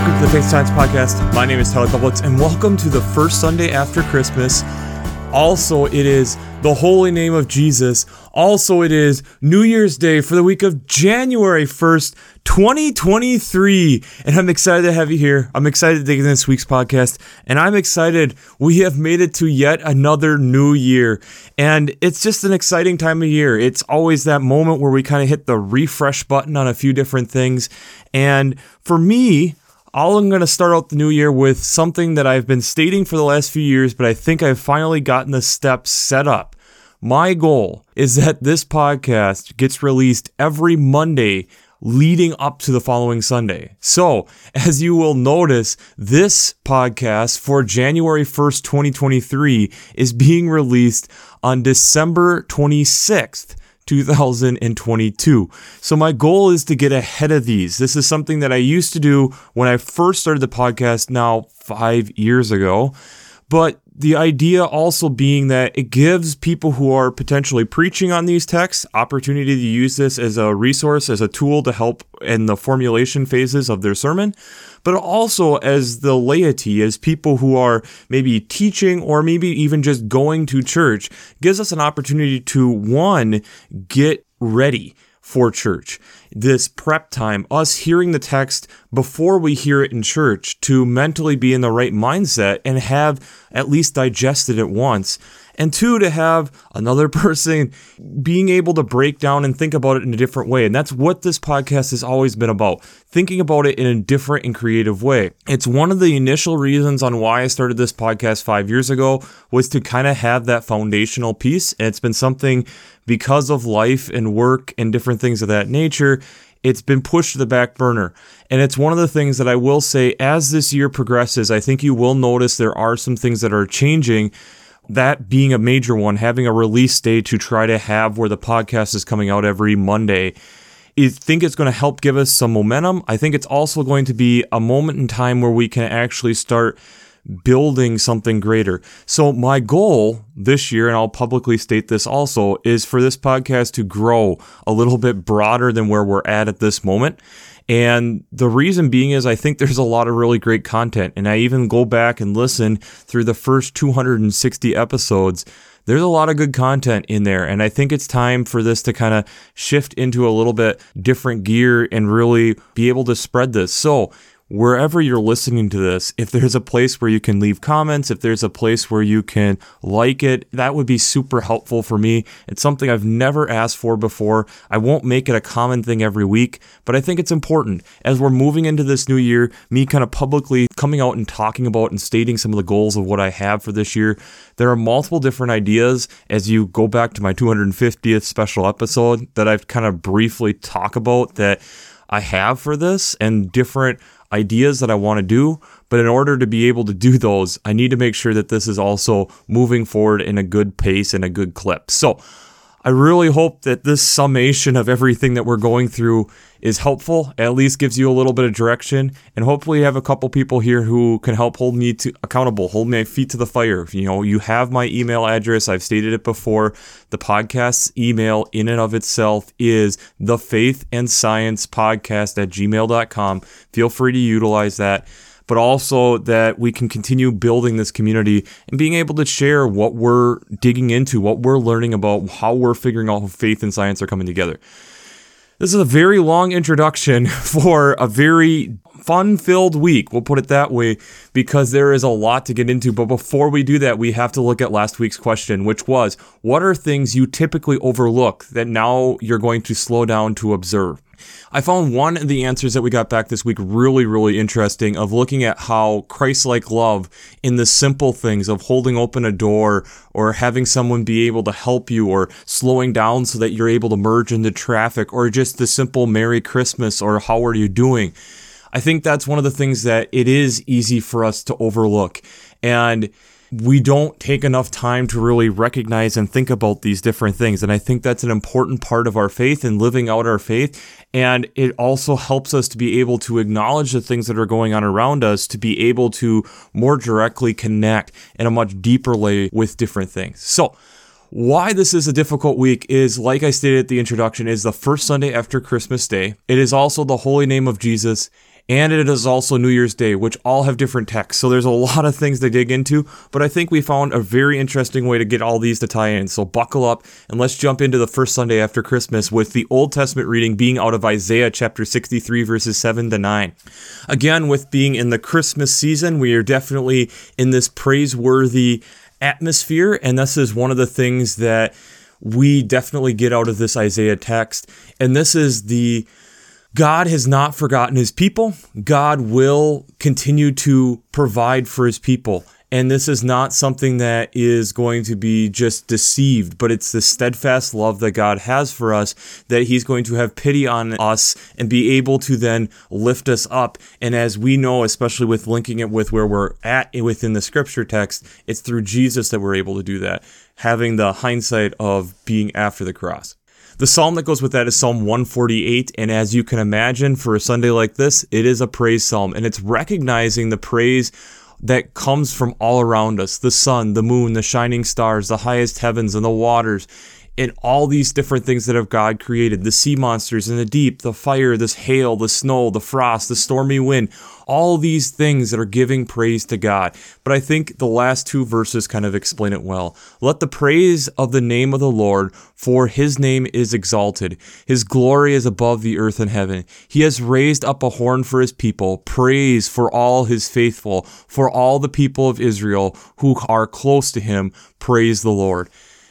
welcome to the Faith Science Podcast. My name is Tyler Bublitz, and welcome to the first Sunday after Christmas. Also, it is the holy name of Jesus. Also, it is New Year's Day for the week of January 1st, 2023. And I'm excited to have you here. I'm excited to dig into this week's podcast. And I'm excited we have made it to yet another new year. And it's just an exciting time of year. It's always that moment where we kind of hit the refresh button on a few different things. And for me, all I'm going to start out the new year with something that I've been stating for the last few years, but I think I've finally gotten the steps set up. My goal is that this podcast gets released every Monday leading up to the following Sunday. So, as you will notice, this podcast for January 1st, 2023 is being released on December 26th. 2022. So my goal is to get ahead of these. This is something that I used to do when I first started the podcast now 5 years ago. But the idea also being that it gives people who are potentially preaching on these texts opportunity to use this as a resource, as a tool to help in the formulation phases of their sermon, but also as the laity, as people who are maybe teaching or maybe even just going to church, gives us an opportunity to one, get ready for church. This prep time, us hearing the text before we hear it in church to mentally be in the right mindset and have at least digested it once. And two, to have another person being able to break down and think about it in a different way. And that's what this podcast has always been about thinking about it in a different and creative way. It's one of the initial reasons on why I started this podcast five years ago was to kind of have that foundational piece. And it's been something because of life and work and different things of that nature it's been pushed to the back burner. And it's one of the things that I will say as this year progresses, I think you will notice there are some things that are changing that being a major one, having a release day to try to have where the podcast is coming out every Monday. I think it's going to help give us some momentum. I think it's also going to be a moment in time where we can actually start building something greater. So, my goal this year, and I'll publicly state this also, is for this podcast to grow a little bit broader than where we're at at this moment. And the reason being is I think there's a lot of really great content. And I even go back and listen through the first 260 episodes. There's a lot of good content in there. And I think it's time for this to kind of shift into a little bit different gear and really be able to spread this. So wherever you're listening to this, if there's a place where you can leave comments, if there's a place where you can like it, that would be super helpful for me. It's something I've never asked for before. I won't make it a common thing every week, but I think it's important as we're moving into this new year, me kind of publicly coming out and talking about and stating some of the goals of what I have for this year. There are multiple different ideas as you go back to my 250th special episode that I've kind of briefly talk about that I have for this and different ideas that I want to do. But in order to be able to do those, I need to make sure that this is also moving forward in a good pace and a good clip. So I really hope that this summation of everything that we're going through is helpful, at least gives you a little bit of direction, and hopefully you have a couple people here who can help hold me to accountable, hold my feet to the fire. You know, you have my email address. I've stated it before. The podcast's email in and of itself is the faith and science podcast at gmail.com. Feel free to utilize that but also that we can continue building this community and being able to share what we're digging into, what we're learning about, how we're figuring out how faith and science are coming together. This is a very long introduction for a very fun filled week. We'll put it that way because there is a lot to get into. But before we do that, we have to look at last week's question, which was what are things you typically overlook that now you're going to slow down to observe? I found one of the answers that we got back this week really, really interesting of looking at how Christ like love in the simple things of holding open a door or having someone be able to help you or slowing down so that you're able to merge into traffic or just the simple Merry Christmas or how are you doing. I think that's one of the things that it is easy for us to overlook. And we don't take enough time to really recognize and think about these different things. And I think that's an important part of our faith and living out our faith. And it also helps us to be able to acknowledge the things that are going on around us, to be able to more directly connect in a much deeper way with different things. So, why this is a difficult week is, like I stated at the introduction, is the first Sunday after Christmas Day. It is also the holy name of Jesus and it is also New Year's Day, which all have different texts. So there's a lot of things to dig into, but I think we found a very interesting way to get all these to tie in. So buckle up and let's jump into the first Sunday after Christmas with the Old Testament reading being out of Isaiah chapter 63, verses 7 to 9. Again, with being in the Christmas season, we are definitely in this praiseworthy atmosphere, and this is one of the things that we definitely get out of this Isaiah text. And this is the God has not forgotten his people. God will continue to provide for his people. And this is not something that is going to be just deceived, but it's the steadfast love that God has for us that He's going to have pity on us and be able to then lift us up. And as we know, especially with linking it with where we're at within the scripture text, it's through Jesus that we're able to do that, having the hindsight of being after the cross. The psalm that goes with that is Psalm 148. And as you can imagine, for a Sunday like this, it is a praise psalm. And it's recognizing the praise that comes from all around us the sun, the moon, the shining stars, the highest heavens, and the waters and all these different things that have God created the sea monsters in the deep, the fire, this hail, the snow, the frost, the stormy wind, all these things that are giving praise to God. But I think the last two verses kind of explain it well. Let the praise of the name of the Lord, for his name is exalted. His glory is above the earth and heaven. He has raised up a horn for his people, praise for all his faithful, for all the people of Israel who are close to him. Praise the Lord.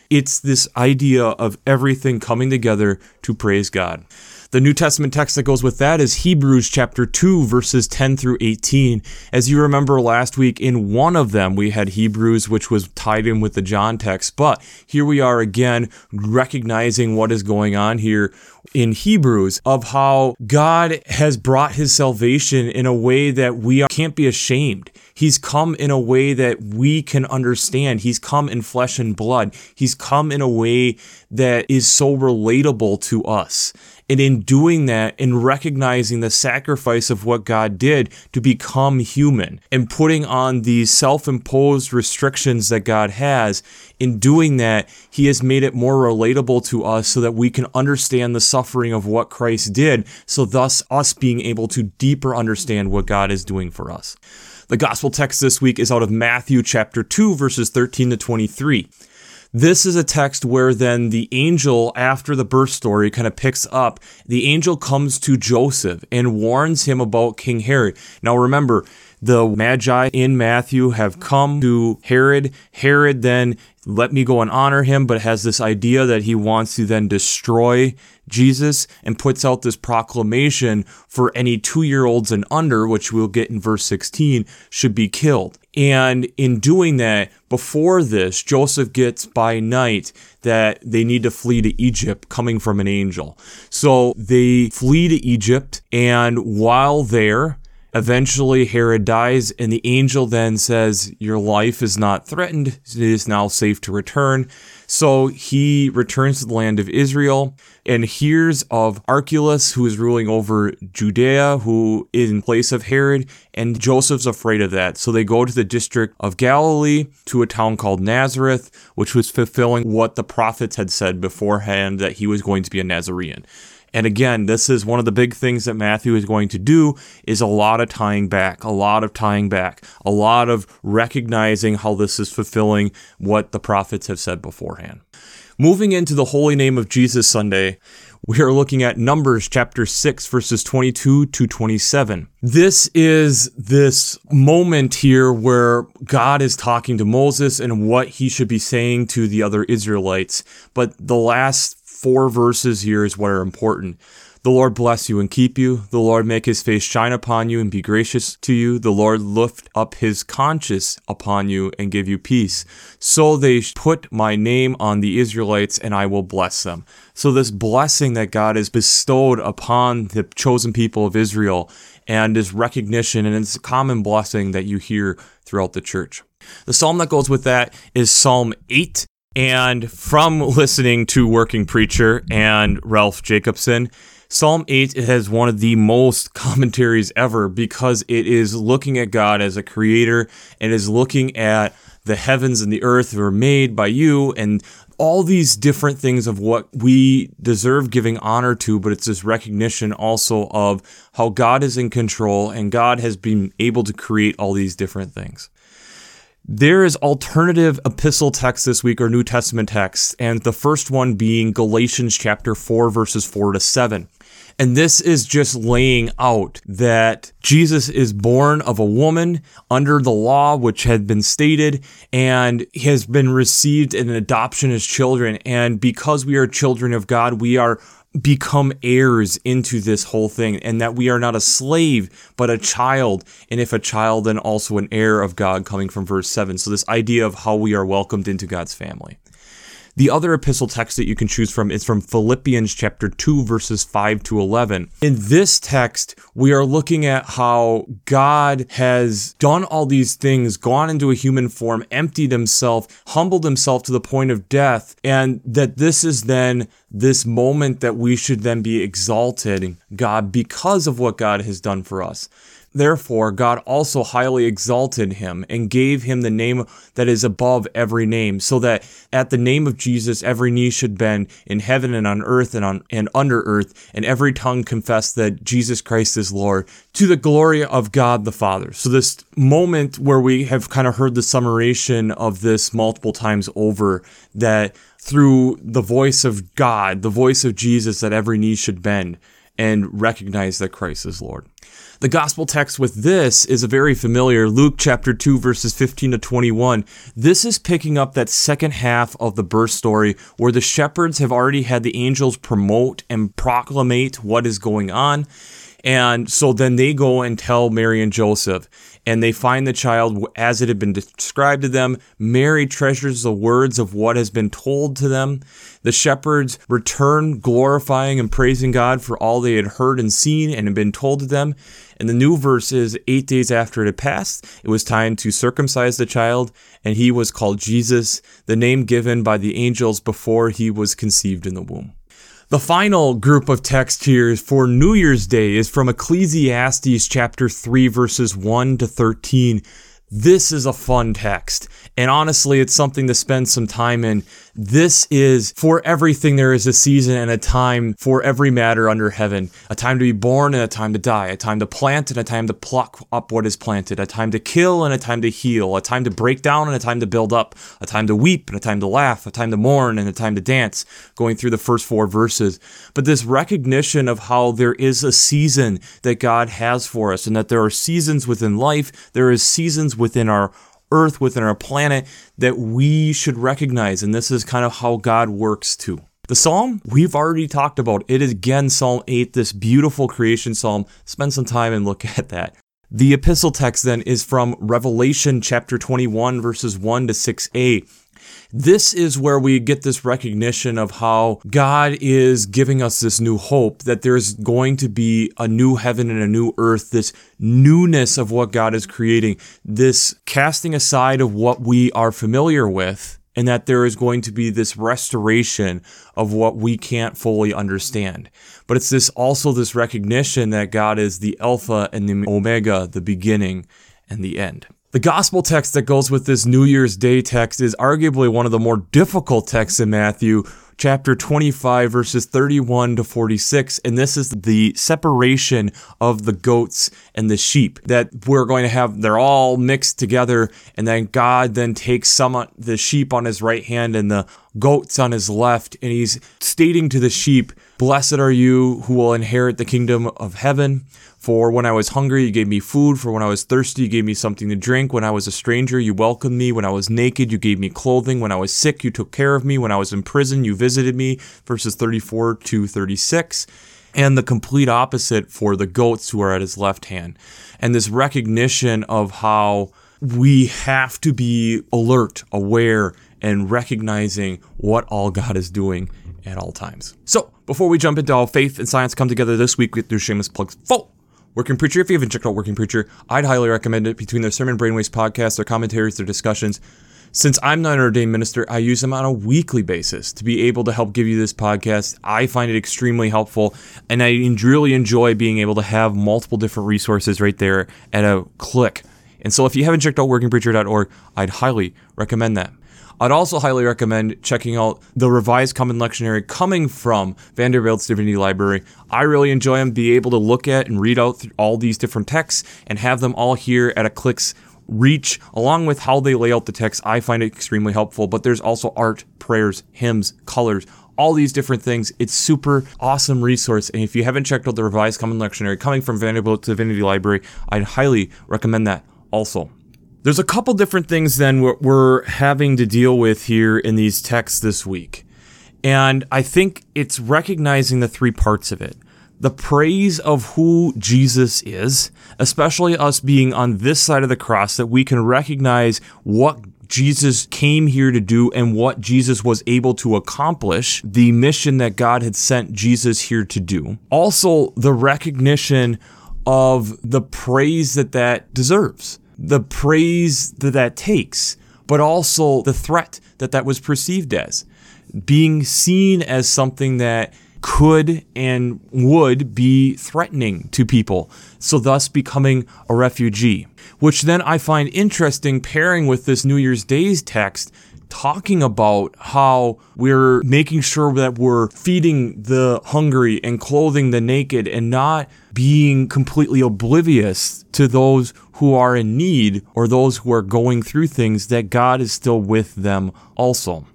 It's this idea of everything coming together to praise God. The New Testament text that goes with that is Hebrews chapter 2, verses 10 through 18. As you remember last week, in one of them, we had Hebrews, which was tied in with the John text. But here we are again, recognizing what is going on here in Hebrews of how God has brought his salvation in a way that we can't be ashamed. He's come in a way that we can understand. He's come in flesh and blood. He's come in a way that is so relatable to us. And in doing that in recognizing the sacrifice of what God did to become human and putting on these self imposed restrictions that God has, in doing that, He has made it more relatable to us so that we can understand the suffering of what Christ did. So, thus, us being able to deeper understand what God is doing for us. The gospel text this week is out of Matthew chapter 2, verses 13 to 23. This is a text where then the angel, after the birth story, kind of picks up. The angel comes to Joseph and warns him about King Herod. Now remember, the Magi in Matthew have come to Herod. Herod then let me go and honor him, but has this idea that he wants to then destroy Jesus and puts out this proclamation for any two year olds and under, which we'll get in verse 16, should be killed. And in doing that, before this, Joseph gets by night that they need to flee to Egypt coming from an angel. So they flee to Egypt, and while there, Eventually, Herod dies, and the angel then says, Your life is not threatened. It is now safe to return. So he returns to the land of Israel and hears of Archelaus, who is ruling over Judea, who is in place of Herod, and Joseph's afraid of that. So they go to the district of Galilee to a town called Nazareth, which was fulfilling what the prophets had said beforehand that he was going to be a Nazarene. And again, this is one of the big things that Matthew is going to do is a lot of tying back, a lot of tying back, a lot of recognizing how this is fulfilling what the prophets have said beforehand. Moving into the Holy Name of Jesus Sunday, we are looking at Numbers chapter 6, verses 22 to 27. This is this moment here where God is talking to Moses and what he should be saying to the other Israelites. But the last four verses here is what are important. The Lord bless you and keep you. The Lord make his face shine upon you and be gracious to you. The Lord lift up his conscience upon you and give you peace. So they put my name on the Israelites and I will bless them. So this blessing that God has bestowed upon the chosen people of Israel and his recognition and it's a common blessing that you hear throughout the church. The psalm that goes with that is Psalm 8 and from listening to Working Preacher and Rolf Jacobson, Psalm 8 has one of the most commentaries ever because it is looking at God as a creator and is looking at the heavens and the earth were made by you and all these different things of what we deserve giving honor to, but it's this recognition also of how God is in control and God has been able to create all these different things. There is alternative epistle text this week or New Testament text, and the first one being Galatians chapter 4 verses 4 to 7. And this is just laying out that Jesus is born of a woman under the law, which had been stated, and has been received in adoption as children. And because we are children of God, we are become heirs into this whole thing and that we are not a slave but a child. And if a child then also an heir of God coming from verse 7 so this idea of how we are welcomed into God's family. The other epistle text that you can choose from is from Philippians chapter 2 verses 5 to 11. In this text, we are looking at how God has done all these things, gone into a human form, emptied himself, humbled himself to the point of death, and that this is then this moment that we should then be exalted God because of what God has done for us. Therefore, God also highly exalted him and gave him the name that is above every name, so that at the name of Jesus every knee should bend in heaven and on earth and on and under earth, and every tongue confess that Jesus Christ is Lord, to the glory of God the Father. So this moment where we have kind of heard the summation of this multiple times over that through the voice of God, the voice of Jesus, that every knee should bend and recognize that Christ is Lord. The gospel text with this is a very familiar Luke chapter 2 verses 15 to 21. This is picking up that second half of the birth story where the shepherds have already had the angels promote and proclamate what is going on. And so then they go and tell Mary and Joseph, and they find the child as it had been described to them. Mary treasures the words of what has been told to them. The shepherds return, glorifying and praising God for all they had heard and seen and had been told to them. And the new verse is eight days after it had passed, it was time to circumcise the child, and he was called Jesus, the name given by the angels before he was conceived in the womb. The final group of text here for New Year's Day is from Ecclesiastes chapter 3 verses 1 to 13. This is a fun text. And honestly, it's something to spend some time in. This is for everything there is a season and a time for every matter under heaven. A time to be born and a time to die. A time to plant and a time to pluck up what is planted. A time to kill and a time to heal. A time to break down and a time to build up. A time to weep and a time to laugh. A time to mourn and a time to dance. Going through the first four verses. But this recognition of how there is a season that God has for us and that there are seasons within life. There is seasons within our earth, within our planet that we should recognize. And this is kind of how God works too. The psalm we've already talked about. It is again Psalm 8, this beautiful creation psalm. Spend some time and look at that. The epistle text then is from Revelation chapter 21, verses 1 to 6a. This is where we get this recognition of how God is giving us this new hope that there's going to be a new heaven and a new earth, this newness of what God is creating, this casting aside of what we are familiar with, and that there is going to be this restoration of what we can't fully understand. But it's this also this recognition that God is the Alpha and the Omega, the beginning and the end. The gospel text that goes with this New Year's Day text is arguably one of the more difficult texts in Matthew, chapter 25, verses 31 to 46. And this is the separation of the goats and the sheep that we're going to have. They're all mixed together. And then God then takes some the sheep on his right hand and the goats on his left. And he's stating to the sheep, Blessed are you who will inherit the kingdom of heaven. For when I was hungry, you gave me food. For when I was thirsty, you gave me something to drink. When I was a stranger, you welcomed me. When I was naked, you gave me clothing. When I was sick, you took care of me. When I was in prison, you visited me. Verses 34 to 36. And the complete opposite for the goats who are at his left hand. And this recognition of how we have to be alert, aware, and recognizing what all God is doing at all times. So, before we jump into how faith and science come together this week their shameless plugs full Working Preacher, if you haven't checked out Working Preacher, I'd highly recommend it between their Sermon Brainwaves podcast, their commentaries, their discussions. Since I'm not an ordained minister, I use them on a weekly basis to be able to help give you this podcast. I find it extremely helpful, and I really enjoy being able to have multiple different resources right there at a click. And so if you haven't checked out workingpreacher.org, I'd highly recommend that. I'd also highly recommend checking out the Revised Common Lectionary coming from Vanderbilt's Divinity Library. I really enjoy them, be able to look at and read out all these different texts and have them all here at a click's reach, along with how they lay out the text. I find it extremely helpful, but there's also art, prayers, hymns, colors, all these different things. It's super awesome resource. And if you haven't checked out the Revised Common Lectionary coming from Vanderbilt Divinity Library, I'd highly recommend that also. There's a couple different things then we're having to deal with here in these texts this week. And I think it's recognizing the three parts of it the praise of who Jesus is, especially us being on this side of the cross, that we can recognize what Jesus came here to do and what Jesus was able to accomplish, the mission that God had sent Jesus here to do. Also, the recognition of the praise that that deserves, the praise that that takes, but also the threat that that was perceived as, being seen as something that could and would be threatening to people, so thus becoming a refugee. Which then I find interesting pairing with this New Year's Days text talking about how we're making sure that we're feeding the hungry and clothing the naked and not being completely oblivious to those who are in need or those who are going through things that God is still with them also.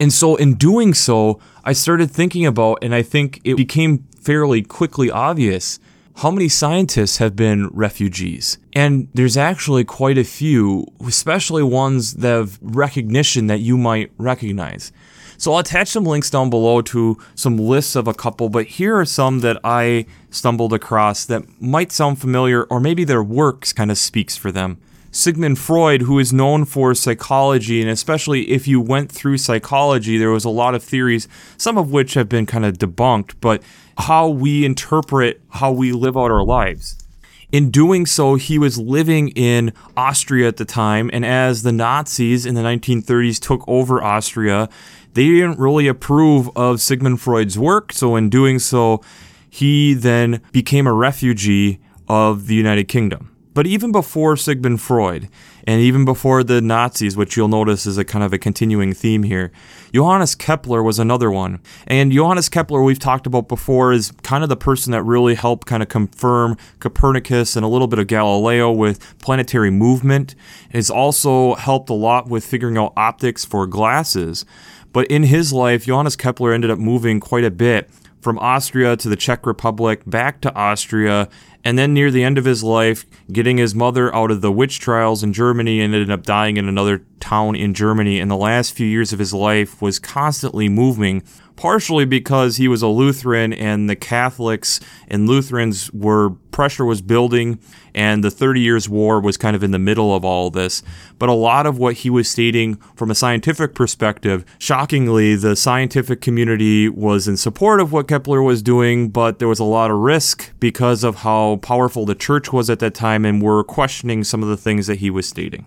And so in doing so, I started thinking about, and I think it became fairly quickly obvious how many scientists have been refugees? And there's actually quite a few, especially ones that have recognition that you might recognize. So I'll attach some links down below to some lists of a couple, but here are some that I stumbled across that might sound familiar, or maybe their works kind of speaks for them. Sigmund Freud, who is known for psychology, and especially if you went through psychology, there was a lot of theories, some of which have been kind of debunked, but how we interpret how we live out our lives. In doing so, he was living in Austria at the time, and as the Nazis in the 1930s took over Austria, they didn't really approve of Sigmund Freud's work, so in doing so, he then became a refugee of the United Kingdom. But even before Sigmund Freud, and even before the Nazis, which you'll notice is a kind of a continuing theme here, Johannes Kepler was another one. And Johannes Kepler, we've talked about before, is kind of the person that really helped kind of confirm Copernicus and a little bit of Galileo with planetary movement. It's also helped a lot with figuring out optics for glasses. But in his life, Johannes Kepler ended up moving quite a bit from Austria to the Czech Republic, back to Austria, and then near the end of his life, getting his mother out of the witch trials in Germany and ended up dying in another town in Germany. In the last few years of his life, was constantly moving partially because he was a Lutheran and the Catholics and Lutherans were pressure was building and the 30 years war was kind of in the middle of all this. But a lot of what he was stating from a scientific perspective shockingly the scientific community was in support of what Kepler was doing but there was a lot of risk because of how powerful the church was at that time and were questioning some of the things that he was stating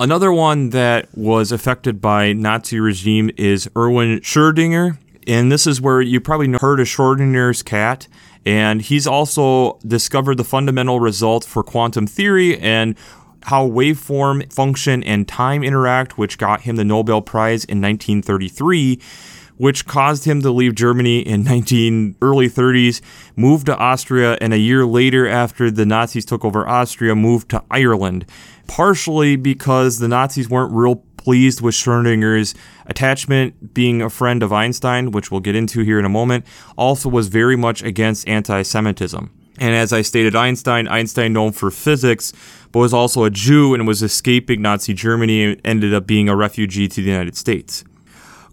Another one that was affected by Nazi regime is Erwin Schrödinger, and this is where you probably heard of Schrodinger's cat. And he's also discovered the fundamental result for quantum theory and how waveform, function, and time interact, which got him the Nobel Prize in 1933 which caused him to leave Germany in 19 early 30s, moved to Austria, and a year later, after the Nazis took over Austria, moved to Ireland partially because the Nazis weren't real pleased with Schrodinger's attachment, being a friend of Einstein, which we'll get into here in a moment, also was very much against anti Semitism. And as I stated, Einstein, Einstein known for physics, but was also a Jew and was escaping Nazi Germany and ended up being a refugee to the United States.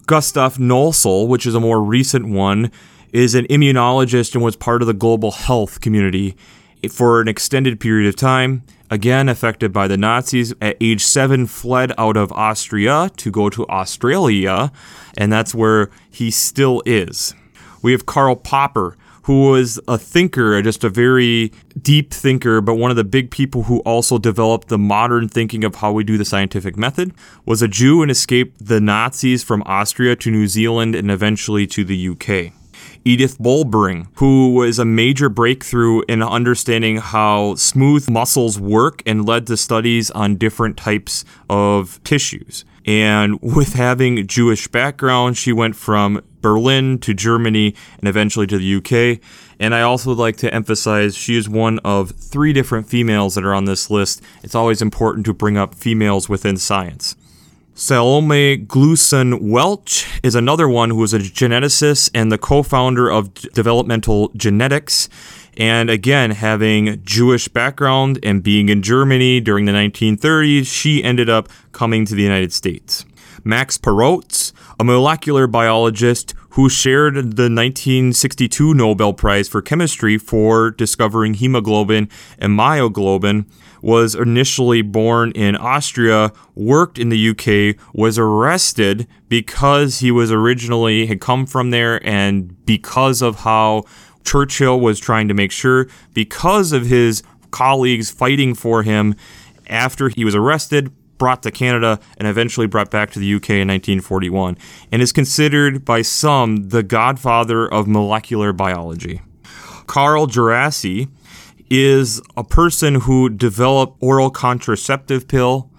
Gustav Nossal, which is a more recent one, is an immunologist and was part of the global health community for an extended period of time again affected by the Nazis, at age seven fled out of Austria to go to Australia, and that's where he still is. We have Karl Popper, who was a thinker, just a very deep thinker, but one of the big people who also developed the modern thinking of how we do the scientific method, was a Jew and escaped the Nazis from Austria to New Zealand and eventually to the UK. Edith Bulbring, who was a major breakthrough in understanding how smooth muscles work and led to studies on different types of tissues. And with having Jewish background, she went from Berlin to Germany and eventually to the UK. And I also like to emphasize she is one of three different females that are on this list. It's always important to bring up females within science. Salome Gluecksohn Waelsch is another one who is a geneticist and the co founder of Developmental Genetics. And again, having Jewish background and being in Germany during the 1930s, she ended up coming to the United States. Max Perutz, a molecular biologist who shared the 1962 Nobel Prize for Chemistry for discovering hemoglobin and myoglobin, was initially born in Austria, worked in the UK, was arrested because he was originally had come from there and because of how Churchill was trying to make sure, because of his colleagues fighting for him after he was arrested, brought to Canada, and eventually brought back to the UK in 1941, and is considered by some the godfather of molecular biology. Carl Djerassi is a person who developed oral contraceptive pill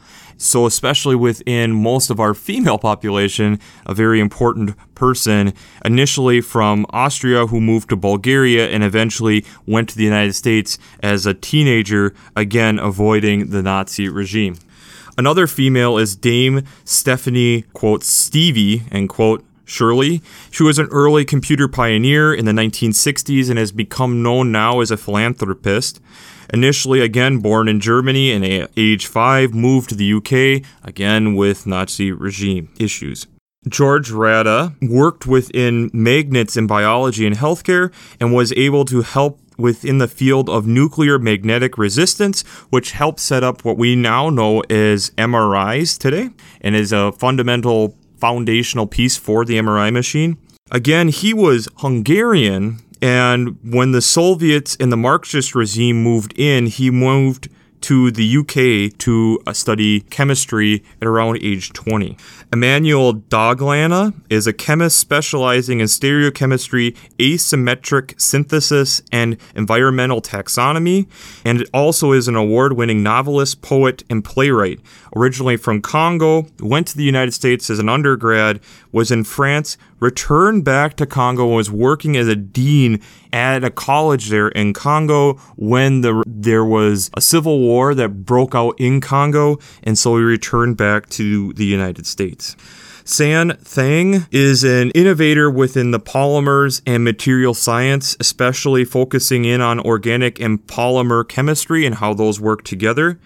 so, especially within most of our female population, a very important person, initially from Austria, who moved to Bulgaria and eventually went to the United States as a teenager, again, avoiding the Nazi regime. Another female is Dame Stephanie, quote, Stevie, end quote, Shirley. She was an early computer pioneer in the 1960s and has become known now as a philanthropist. Initially, again, born in Germany and at age five, moved to the UK, again with Nazi regime issues. George Radda worked within magnets in biology and healthcare and was able to help within the field of nuclear magnetic resistance, which helped set up what we now know as MRIs today and is a fundamental foundational piece for the MRI machine. Again, he was Hungarian and when the Soviets and the Marxist regime moved in, he moved to the UK to uh, study chemistry at around age 20. Emmanuel Dongala is a chemist specializing in stereochemistry, asymmetric synthesis, and environmental taxonomy, and also is an award winning novelist, poet, and playwright. Originally from Congo, went to the United States as an undergrad, was in France, returned back to Congo, and was working as a dean at a college there in Congo when the, there was a civil war that broke out in Congo, and so he returned back to the United States. San Thang is an innovator within the polymers and material science, especially focusing in on organic and polymer chemistry and how those work together.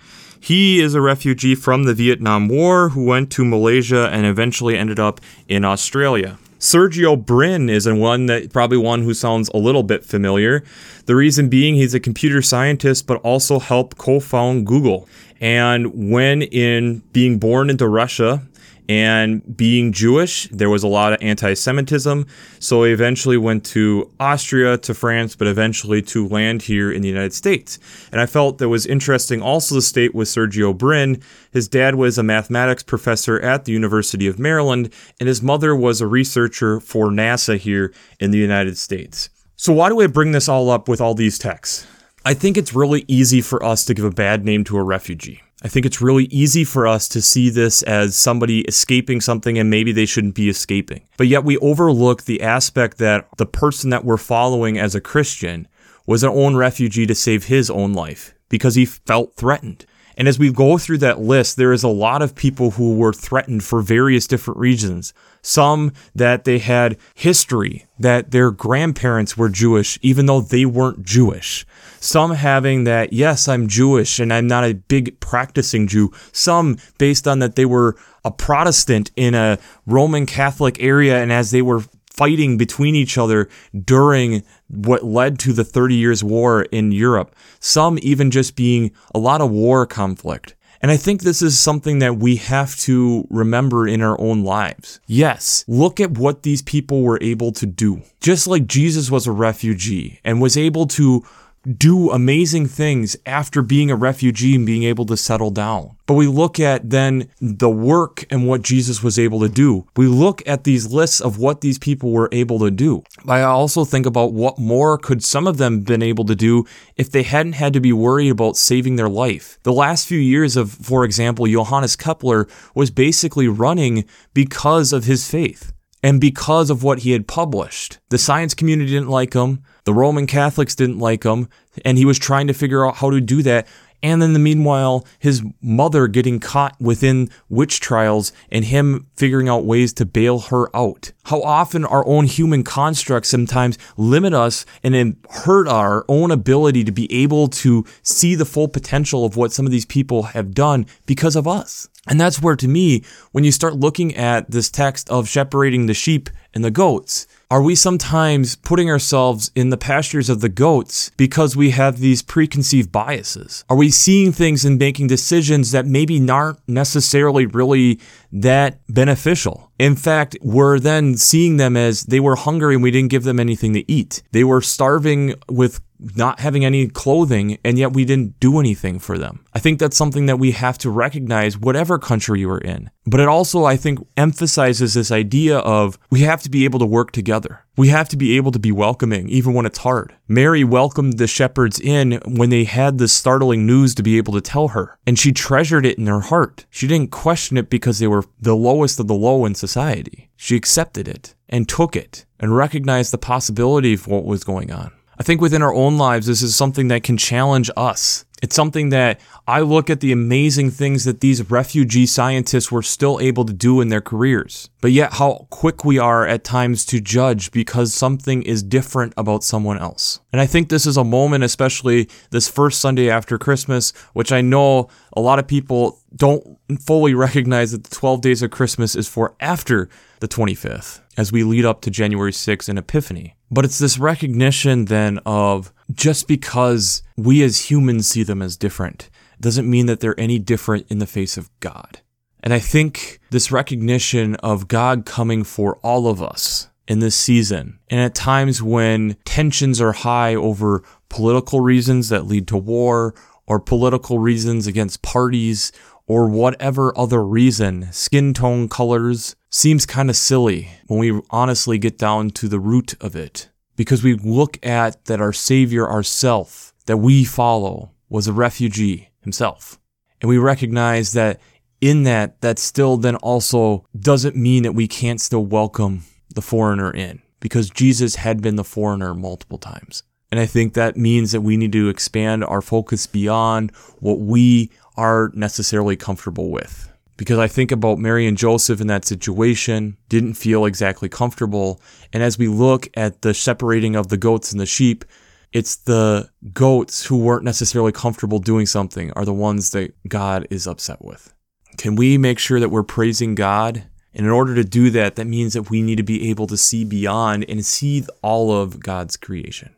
He is a refugee from the Vietnam War who went to Malaysia and eventually ended up in Australia. Sergey Brin is one that probably one who sounds a little bit familiar. The reason being he's a computer scientist but also helped co-found Google. And when in being born into Russia and being Jewish, there was a lot of anti Semitism. So he eventually went to Austria, to France, but eventually to land here in the United States. And I felt that was interesting also to state with Sergey Brin. His dad was a mathematics professor at the University of Maryland, and his mother was a researcher for NASA here in the United States. So, why do I bring this all up with all these texts? I think it's really easy for us to give a bad name to a refugee. I think it's really easy for us to see this as somebody escaping something and maybe they shouldn't be escaping. But yet we overlook the aspect that the person that we're following as a Christian was an own refugee to save his own life because he felt threatened. And as we go through that list, there is a lot of people who were threatened for various different reasons. Some that they had history, that their grandparents were Jewish, even though they weren't Jewish. Some having that, yes, I'm Jewish and I'm not a big practicing Jew. Some based on that they were a Protestant in a Roman Catholic area, and as they were fighting between each other during what led to the 30 Years' War in Europe, some even just being a lot of war conflict. And I think this is something that we have to remember in our own lives. Yes, look at what these people were able to do. Just like Jesus was a refugee and was able to do amazing things after being a refugee and being able to settle down. But we look at then the work and what Jesus was able to do. We look at these lists of what these people were able to do. I also think about what more could some of them been able to do if they hadn't had to be worried about saving their life. The last few years of, for example, Johannes Kepler was basically running because of his faith and because of what he had published. The science community didn't like him, the Roman Catholics didn't like him, and he was trying to figure out how to do that. And then the meanwhile, his mother getting caught within witch trials and him figuring out ways to bail her out. How often our own human constructs sometimes limit us and hurt our own ability to be able to see the full potential of what some of these people have done because of us. And that's where, to me, when you start looking at this text of separating the sheep and the goats, are we sometimes putting ourselves in the pastures of the goats because we have these preconceived biases? Are we seeing things and making decisions that maybe aren't necessarily really that beneficial? In fact, we're then seeing them as they were hungry and we didn't give them anything to eat. They were starving with not having any clothing, and yet we didn't do anything for them. I think that's something that we have to recognize, whatever country you are in. But it also, I think, emphasizes this idea of we have to be able to work together. We have to be able to be welcoming, even when it's hard. Mary welcomed the shepherds in when they had the startling news to be able to tell her, and she treasured it in her heart. She didn't question it because they were the lowest of the low in society. She accepted it and took it and recognized the possibility of what was going on. I think within our own lives, this is something that can challenge us. It's something that I look at the amazing things that these refugee scientists were still able to do in their careers, but yet how quick we are at times to judge because something is different about someone else. And I think this is a moment, especially this first Sunday after Christmas, which I know a lot of people don't fully recognize that the 12 days of Christmas is for after the 25th as we lead up to January 6th and Epiphany. But it's this recognition then of just because we as humans see them as different doesn't mean that they're any different in the face of God. And I think this recognition of God coming for all of us in this season, and at times when tensions are high over political reasons that lead to war, or political reasons against parties, or whatever other reason, skin tone colors, seems kind of silly when we honestly get down to the root of it. Because we look at that our Savior, ourself, that we follow, was a refugee himself. And we recognize that in that, that still then also doesn't mean that we can't still welcome the foreigner in because Jesus had been the foreigner multiple times. And I think that means that we need to expand our focus beyond what we are necessarily comfortable with because I think about Mary and Joseph in that situation, didn't feel exactly comfortable. And as we look at the separating of the goats and the sheep, it's the goats who weren't necessarily comfortable doing something are the ones that God is upset with. Can we make sure that we're praising God? And in order to do that, that means that we need to be able to see beyond and see all of God's creation.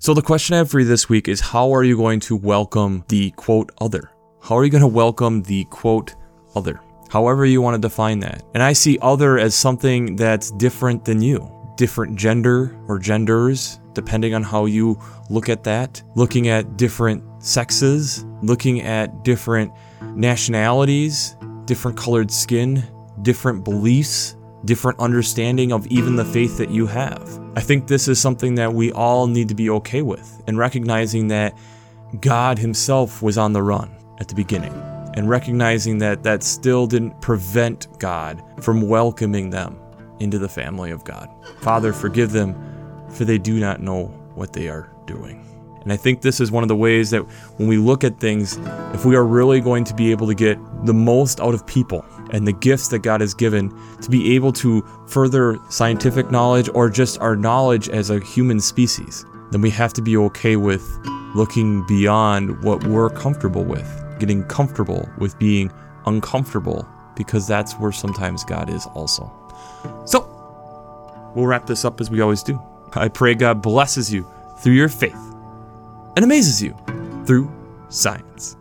So the question I have for you this week is how are you going to welcome the quote other? How are you going to welcome the quote other, however you want to define that. And I see other as something that's different than you, different gender or genders, depending on how you look at that, looking at different sexes, looking at different nationalities, different colored skin, different beliefs, different understanding of even the faith that you have. I think this is something that we all need to be okay with and recognizing that God Himself was on the run at the beginning and recognizing that that still didn't prevent God from welcoming them into the family of God. Father, forgive them, for they do not know what they are doing. And I think this is one of the ways that when we look at things, if we are really going to be able to get the most out of people and the gifts that God has given to be able to further scientific knowledge or just our knowledge as a human species, then we have to be okay with looking beyond what we're comfortable with getting comfortable with being uncomfortable because that's where sometimes God is also. So, we'll wrap this up as we always do. I pray God blesses you through your faith and amazes you through science.